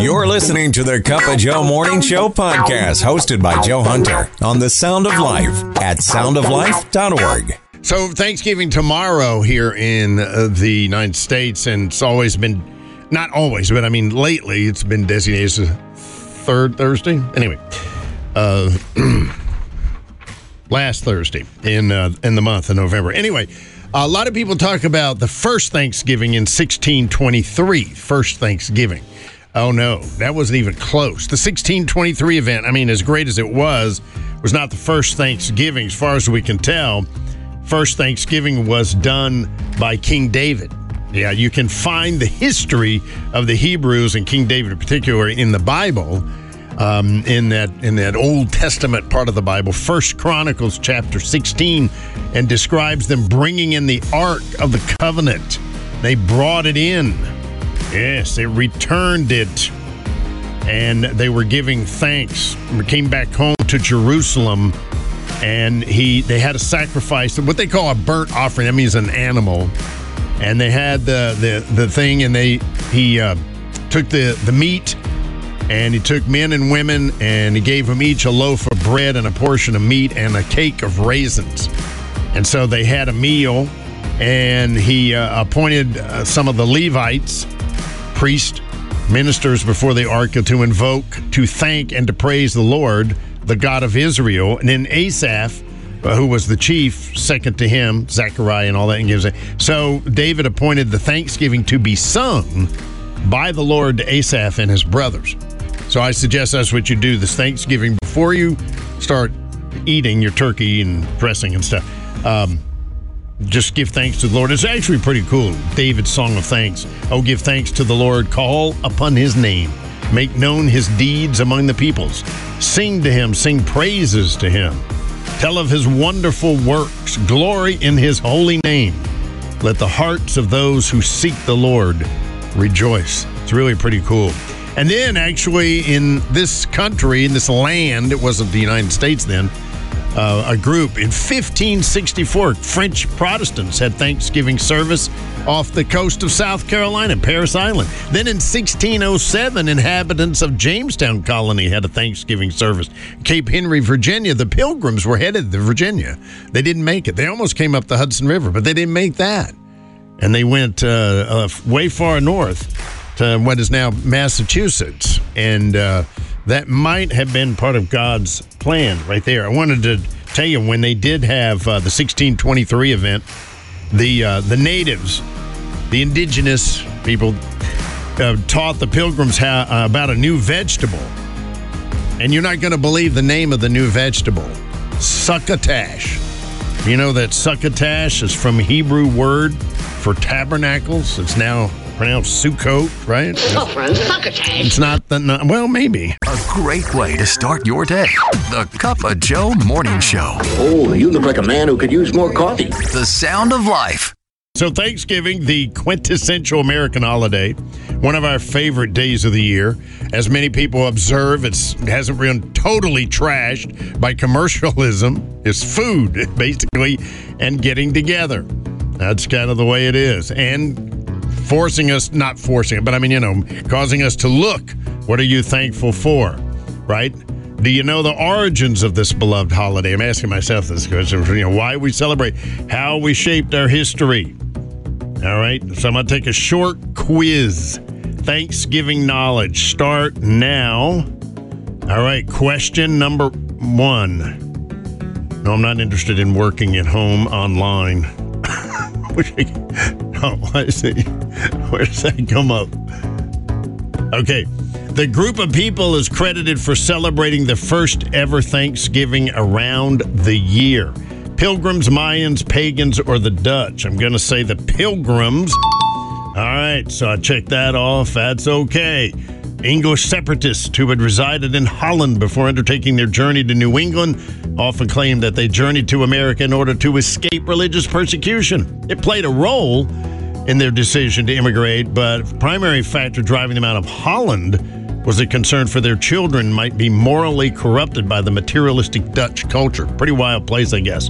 You're listening to the Cup of Joe Morning Show podcast, hosted by Joe Hunter on the Sound of Life at soundoflife.org. So Thanksgiving tomorrow here in uh, the United States, and it's always been, not always, but I mean lately, it's been designated as third Thursday. Anyway, uh, last Thursday in uh, in the month of November. Anyway, a lot of people talk about the first Thanksgiving in 1623. First Thanksgiving. Oh no, that wasn't even close. The 1623 event, I mean, as great as it was, was not the first Thanksgiving, as far as we can tell. First Thanksgiving was done by King David. Yeah, you can find the history of the Hebrews and King David in particular in the Bible, um, in that in that Old Testament part of the Bible, First Chronicles chapter 16, and describes them bringing in the Ark of the Covenant. They brought it in. Yes, they returned it, and they were giving thanks. We came back home to Jerusalem, and he they had a sacrifice, what they call a burnt offering. That means an animal and they had the the, the thing and they he uh, took the the meat and he took men and women and he gave them each a loaf of bread and a portion of meat and a cake of raisins and so they had a meal and he uh, appointed uh, some of the levites priests ministers before the ark to invoke to thank and to praise the lord the god of israel and then asaph uh, who was the chief, second to him, Zechariah, and all that, and gives it. So David appointed the thanksgiving to be sung by the Lord to Asaph and his brothers. So I suggest that's what you do this Thanksgiving before you start eating your turkey and dressing and stuff. Um, just give thanks to the Lord. It's actually pretty cool. David's song of thanks. Oh, give thanks to the Lord. Call upon his name. Make known his deeds among the peoples. Sing to him. Sing praises to him. Tell of his wonderful works. Glory in his holy name. Let the hearts of those who seek the Lord rejoice. It's really pretty cool. And then, actually, in this country, in this land, it wasn't the United States then, uh, a group in 1564, French Protestants had Thanksgiving service off the coast of South Carolina, Parris Island. Then in 1607, inhabitants of Jamestown Colony had a Thanksgiving service. Cape Henry, Virginia, the Pilgrims were headed to Virginia. They didn't make it. They almost came up the Hudson River, but they didn't make that. And they went uh, uh, way far north to what is now Massachusetts. And uh, that might have been part of God's plan right there. I wanted to tell you when they did have uh, the 1623 event, the uh, the natives, the indigenous people, uh, taught the pilgrims how, uh, about a new vegetable, and you're not going to believe the name of the new vegetable, succotash. You know that succotash is from Hebrew word for tabernacles. It's now pronounced Sukkot, right? Oh, friend, succotash. It's not the no, well, maybe. A great way to start your day. The Cup of Joe Morning Show. Oh, you look like a man who could use more coffee. The sound of life. So Thanksgiving, the quintessential American holiday, one of our favorite days of the year. As many people observe, it's, it hasn't been totally trashed by commercialism. It's food, basically, and getting together. That's kind of the way it is. And forcing us, not forcing it, but I mean, you know, causing us to look. What are you thankful for? Right? Do you know the origins of this beloved holiday? I'm asking myself this question. You know, why we celebrate, how we shaped our history. All right. So I'm going to take a short quiz. Thanksgiving knowledge. Start now. All right. Question number one. No, I'm not interested in working at home online. oh, I it, where does that come up? Okay. The group of people is credited for celebrating the first ever Thanksgiving around the year. Pilgrims, Mayans, pagans, or the Dutch? I'm going to say the Pilgrims. All right, so I checked that off. That's okay. English separatists who had resided in Holland before undertaking their journey to New England often claimed that they journeyed to America in order to escape religious persecution. It played a role in their decision to immigrate, but primary factor driving them out of Holland was a concern for their children might be morally corrupted by the materialistic Dutch culture. Pretty wild place, I guess,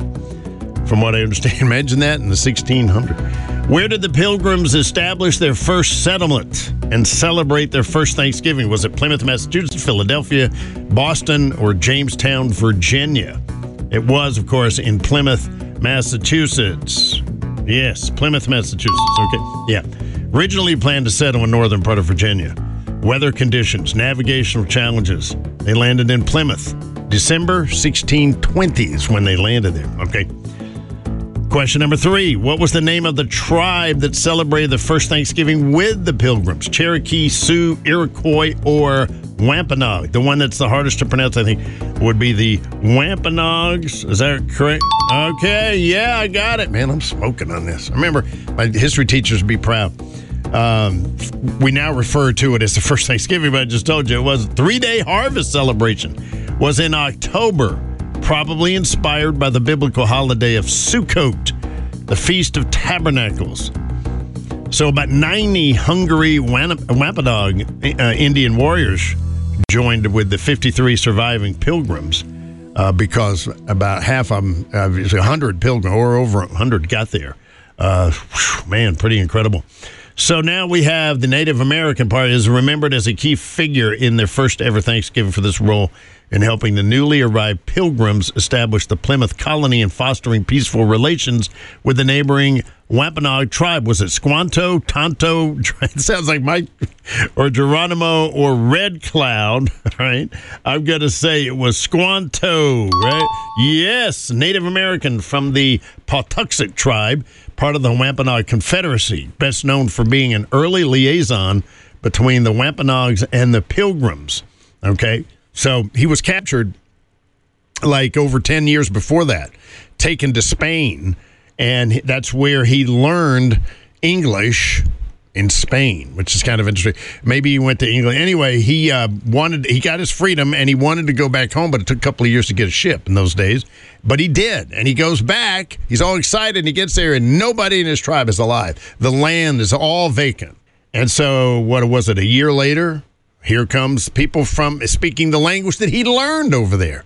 from what I understand. Imagine that in the 1600s. Where did the Pilgrims establish their first settlement and celebrate their first Thanksgiving? Was it Plymouth, Massachusetts, Philadelphia, Boston, or Jamestown, Virginia? It was, of course, in Plymouth, Massachusetts. Yes, Plymouth, Massachusetts. Okay. Yeah. Originally planned to settle in northern part of Virginia. Weather conditions, navigational challenges. They landed in Plymouth. December 1620 is when they landed there. Okay. Question number three What was the name of the tribe that celebrated the first Thanksgiving with the Pilgrims? Cherokee, Sioux, Iroquois, or Wampanoag? The one that's the hardest to pronounce, I think, would be the Wampanoags. Is that correct? Okay, yeah, I got it. Man, I'm smoking on this. I remember my history teachers would be proud. Um, we now refer to it as the first Thanksgiving, but I just told you it was a three day harvest celebration. Was in October probably inspired by the biblical holiday of Sukkot, the Feast of Tabernacles. So, about 90 Hungary Wampanoag uh, Indian warriors joined with the 53 surviving pilgrims uh, because about half of them, uh, 100 pilgrims, or over 100 got there. Uh, whew, man, pretty incredible. So now we have the Native American part is remembered as a key figure in their first ever Thanksgiving for this role in helping the newly arrived pilgrims establish the Plymouth colony and fostering peaceful relations with the neighboring Wampanoag tribe. Was it Squanto, Tonto? It sounds like Mike or Geronimo or Red Cloud, right? I'm going to say it was Squanto, right? Yes, Native American from the Patuxet tribe, part of the Wampanoag Confederacy, best known for being an early liaison between the Wampanoags and the Pilgrims. Okay, so he was captured like over 10 years before that, taken to Spain. And that's where he learned English in Spain, which is kind of interesting. Maybe he went to England. Anyway, he uh, wanted he got his freedom and he wanted to go back home, but it took a couple of years to get a ship in those days. But he did, and he goes back. He's all excited, and he gets there, and nobody in his tribe is alive. The land is all vacant. And so, what was it? A year later, here comes people from speaking the language that he learned over there.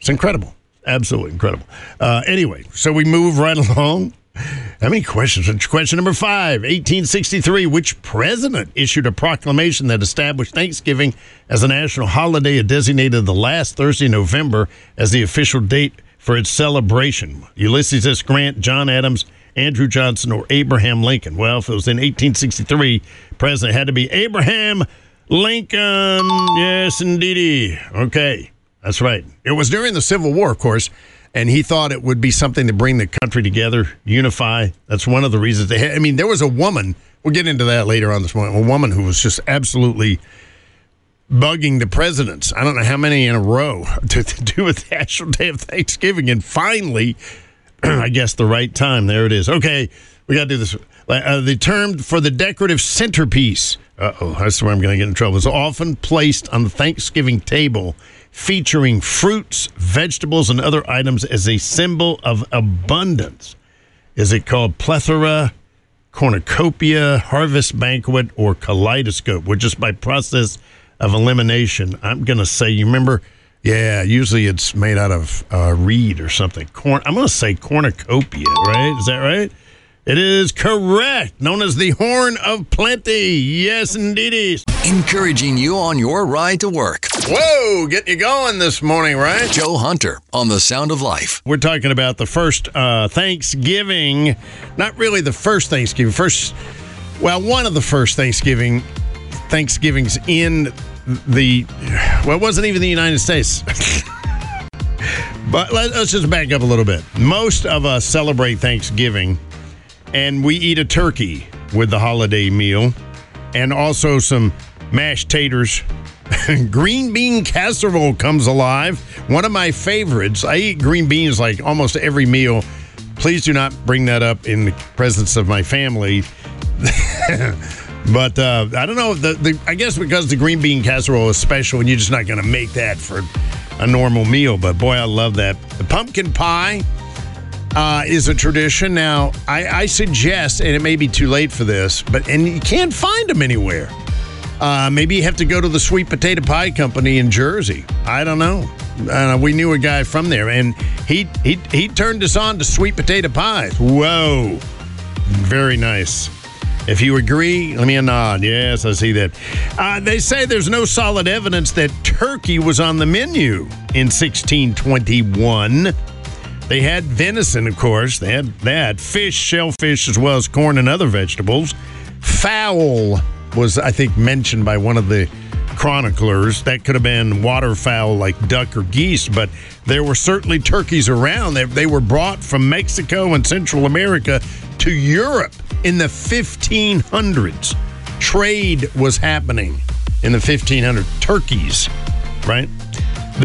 It's incredible. Absolutely incredible. Uh, anyway, so we move right along. How many questions? Question number five 1863. Which president issued a proclamation that established Thanksgiving as a national holiday and designated the last Thursday in November as the official date for its celebration? Ulysses S. Grant, John Adams, Andrew Johnson, or Abraham Lincoln? Well, if it was in 1863, president had to be Abraham Lincoln. Yes, indeedy. Okay, that's right. It was during the Civil War, of course, and he thought it would be something to bring the country together, unify. That's one of the reasons they had. I mean, there was a woman. We'll get into that later on this morning. A woman who was just absolutely bugging the presidents. I don't know how many in a row to, to do with the National Day of Thanksgiving, and finally, I guess the right time. There it is. Okay, we got to do this. Uh, the term for the decorative centerpiece uh oh, that's where I'm going to get in trouble. It's often placed on the Thanksgiving table, featuring fruits, vegetables, and other items as a symbol of abundance. Is it called plethora, cornucopia, harvest banquet, or kaleidoscope? Which just by process of elimination, I'm going to say, you remember? Yeah, usually it's made out of uh, reed or something. Corn. I'm going to say cornucopia, right? Is that right? It is correct, known as the Horn of Plenty. Yes, indeed. Encouraging you on your ride to work. Whoa, getting you going this morning, right? Joe Hunter on The Sound of Life. We're talking about the first uh, Thanksgiving. Not really the first Thanksgiving. First, well, one of the first Thanksgiving Thanksgivings in the, well, it wasn't even the United States. but let's just back up a little bit. Most of us celebrate Thanksgiving and we eat a turkey with the holiday meal and also some mashed taters. green bean casserole comes alive. One of my favorites. I eat green beans like almost every meal. Please do not bring that up in the presence of my family. but uh, I don't know. The, the, I guess because the green bean casserole is special and you're just not going to make that for a normal meal. But boy, I love that. The pumpkin pie uh, is a tradition. Now, I, I, suggest, and it may be too late for this, but and you can't find them anywhere. Uh, maybe you have to go to the Sweet Potato Pie Company in Jersey. I don't know. Uh, we knew a guy from there, and he he he turned us on to sweet potato pies. Whoa, Very nice. If you agree, let me a nod. Yes, I see that. Uh, they say there's no solid evidence that turkey was on the menu in 1621. They had venison, of course. They had that fish, shellfish, as well as corn and other vegetables. Fowl was, I think, mentioned by one of the chroniclers. That could have been waterfowl like duck or geese, but there were certainly turkeys around. They, they were brought from Mexico and Central America to Europe in the 1500s. Trade was happening in the 1500s. Turkeys, right?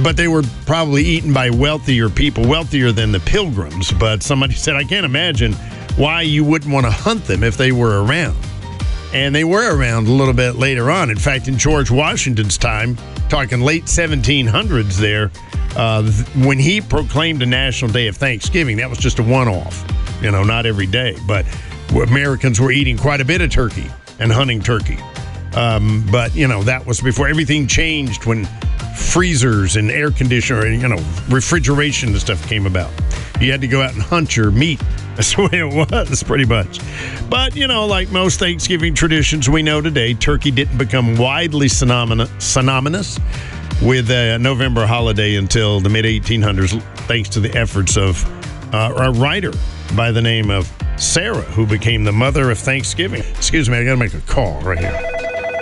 But they were probably eaten by wealthier people, wealthier than the pilgrims. But somebody said, I can't imagine why you wouldn't want to hunt them if they were around. And they were around a little bit later on. In fact, in George Washington's time, talking late 1700s there, uh, when he proclaimed a national day of Thanksgiving, that was just a one off, you know, not every day. But Americans were eating quite a bit of turkey and hunting turkey. Um, but, you know, that was before everything changed when freezers and air conditioner and, you know, refrigeration and stuff came about. You had to go out and hunt your meat. That's the way it was, pretty much. But, you know, like most Thanksgiving traditions we know today, turkey didn't become widely synonymous, with a November holiday until the mid 1800s, thanks to the efforts of uh, a writer by the name of Sarah, who became the mother of Thanksgiving. Excuse me, I got to make a call right here.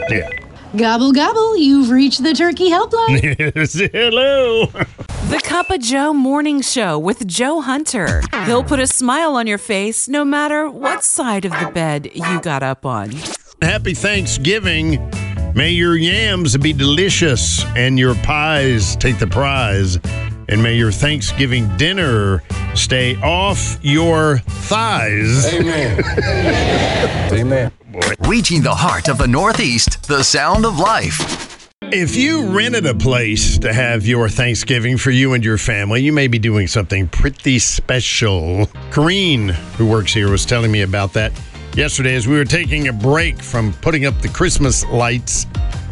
Yeah. Gobble gobble, you've reached the turkey helpline. Yes, hello. The Cup of Joe Morning Show with Joe Hunter. He'll put a smile on your face no matter what side of the bed you got up on. Happy Thanksgiving. May your yams be delicious and your pies take the prize. And may your Thanksgiving dinner stay off your thighs. Amen. Amen. Reaching the heart of the Northeast, the sound of life. If you rented a place to have your Thanksgiving for you and your family, you may be doing something pretty special. Corrine, who works here, was telling me about that yesterday as we were taking a break from putting up the Christmas lights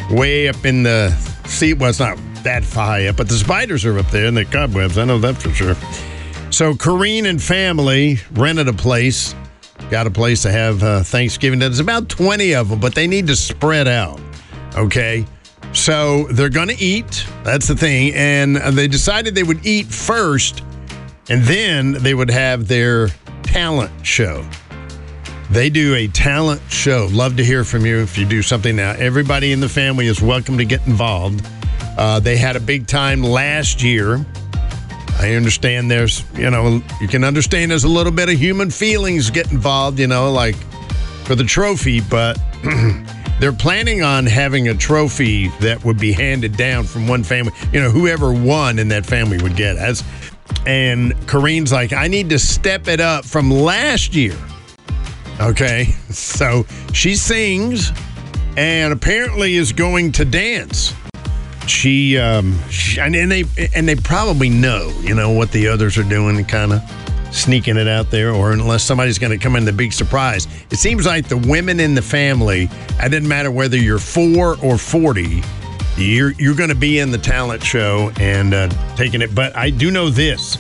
way up in the sea. Well, it's not that high up, but the spiders are up there and the cobwebs. I know that for sure. So, Corrine and family rented a place, got a place to have uh, Thanksgiving. There's about 20 of them, but they need to spread out. Okay. So they're going to eat. That's the thing. And they decided they would eat first, and then they would have their talent show. They do a talent show. Love to hear from you if you do something now. Everybody in the family is welcome to get involved. Uh, they had a big time last year. I understand there's, you know, you can understand there's a little bit of human feelings get involved, you know, like for the trophy, but they're planning on having a trophy that would be handed down from one family. You know, whoever won in that family would get it. And Corrine's like, I need to step it up from last year. Okay, so she sings and apparently is going to dance. She, um, she, and they and they probably know, you know, what the others are doing, and kind of sneaking it out there, or unless somebody's going to come in the big surprise. It seems like the women in the family, it doesn't matter whether you're four or forty, you're you're going to be in the talent show and uh, taking it. But I do know this,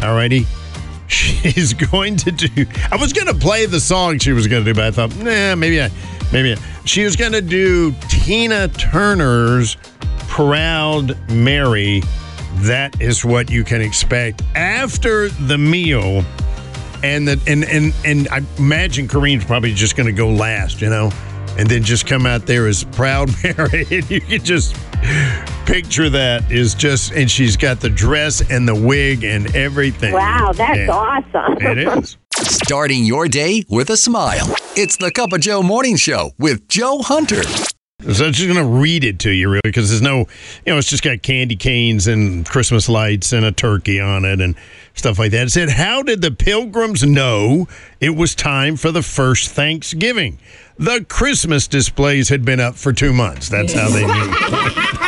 alrighty. She's going to do. I was going to play the song she was going to do, but I thought, nah, maybe I, maybe I, she was going to do Tina Turner's "Proud Mary." That is what you can expect after the meal, and the and and and I imagine Corrine's probably just going to go last, you know, and then just come out there as "Proud Mary," and you can just picture that is just, and she's got the dress and the wig and everything. Wow, that's Yeah. awesome. It is. Starting your day with a smile. It's the Cup of Joe Morning Show with Joe Hunter. So I'm just going to read it to you, really, because there's no, you know, it's just got candy canes and Christmas lights and a turkey on it and stuff like that. It said, How did the pilgrims know it was time for the first Thanksgiving? The Christmas displays had been up for two months. That's how they knew.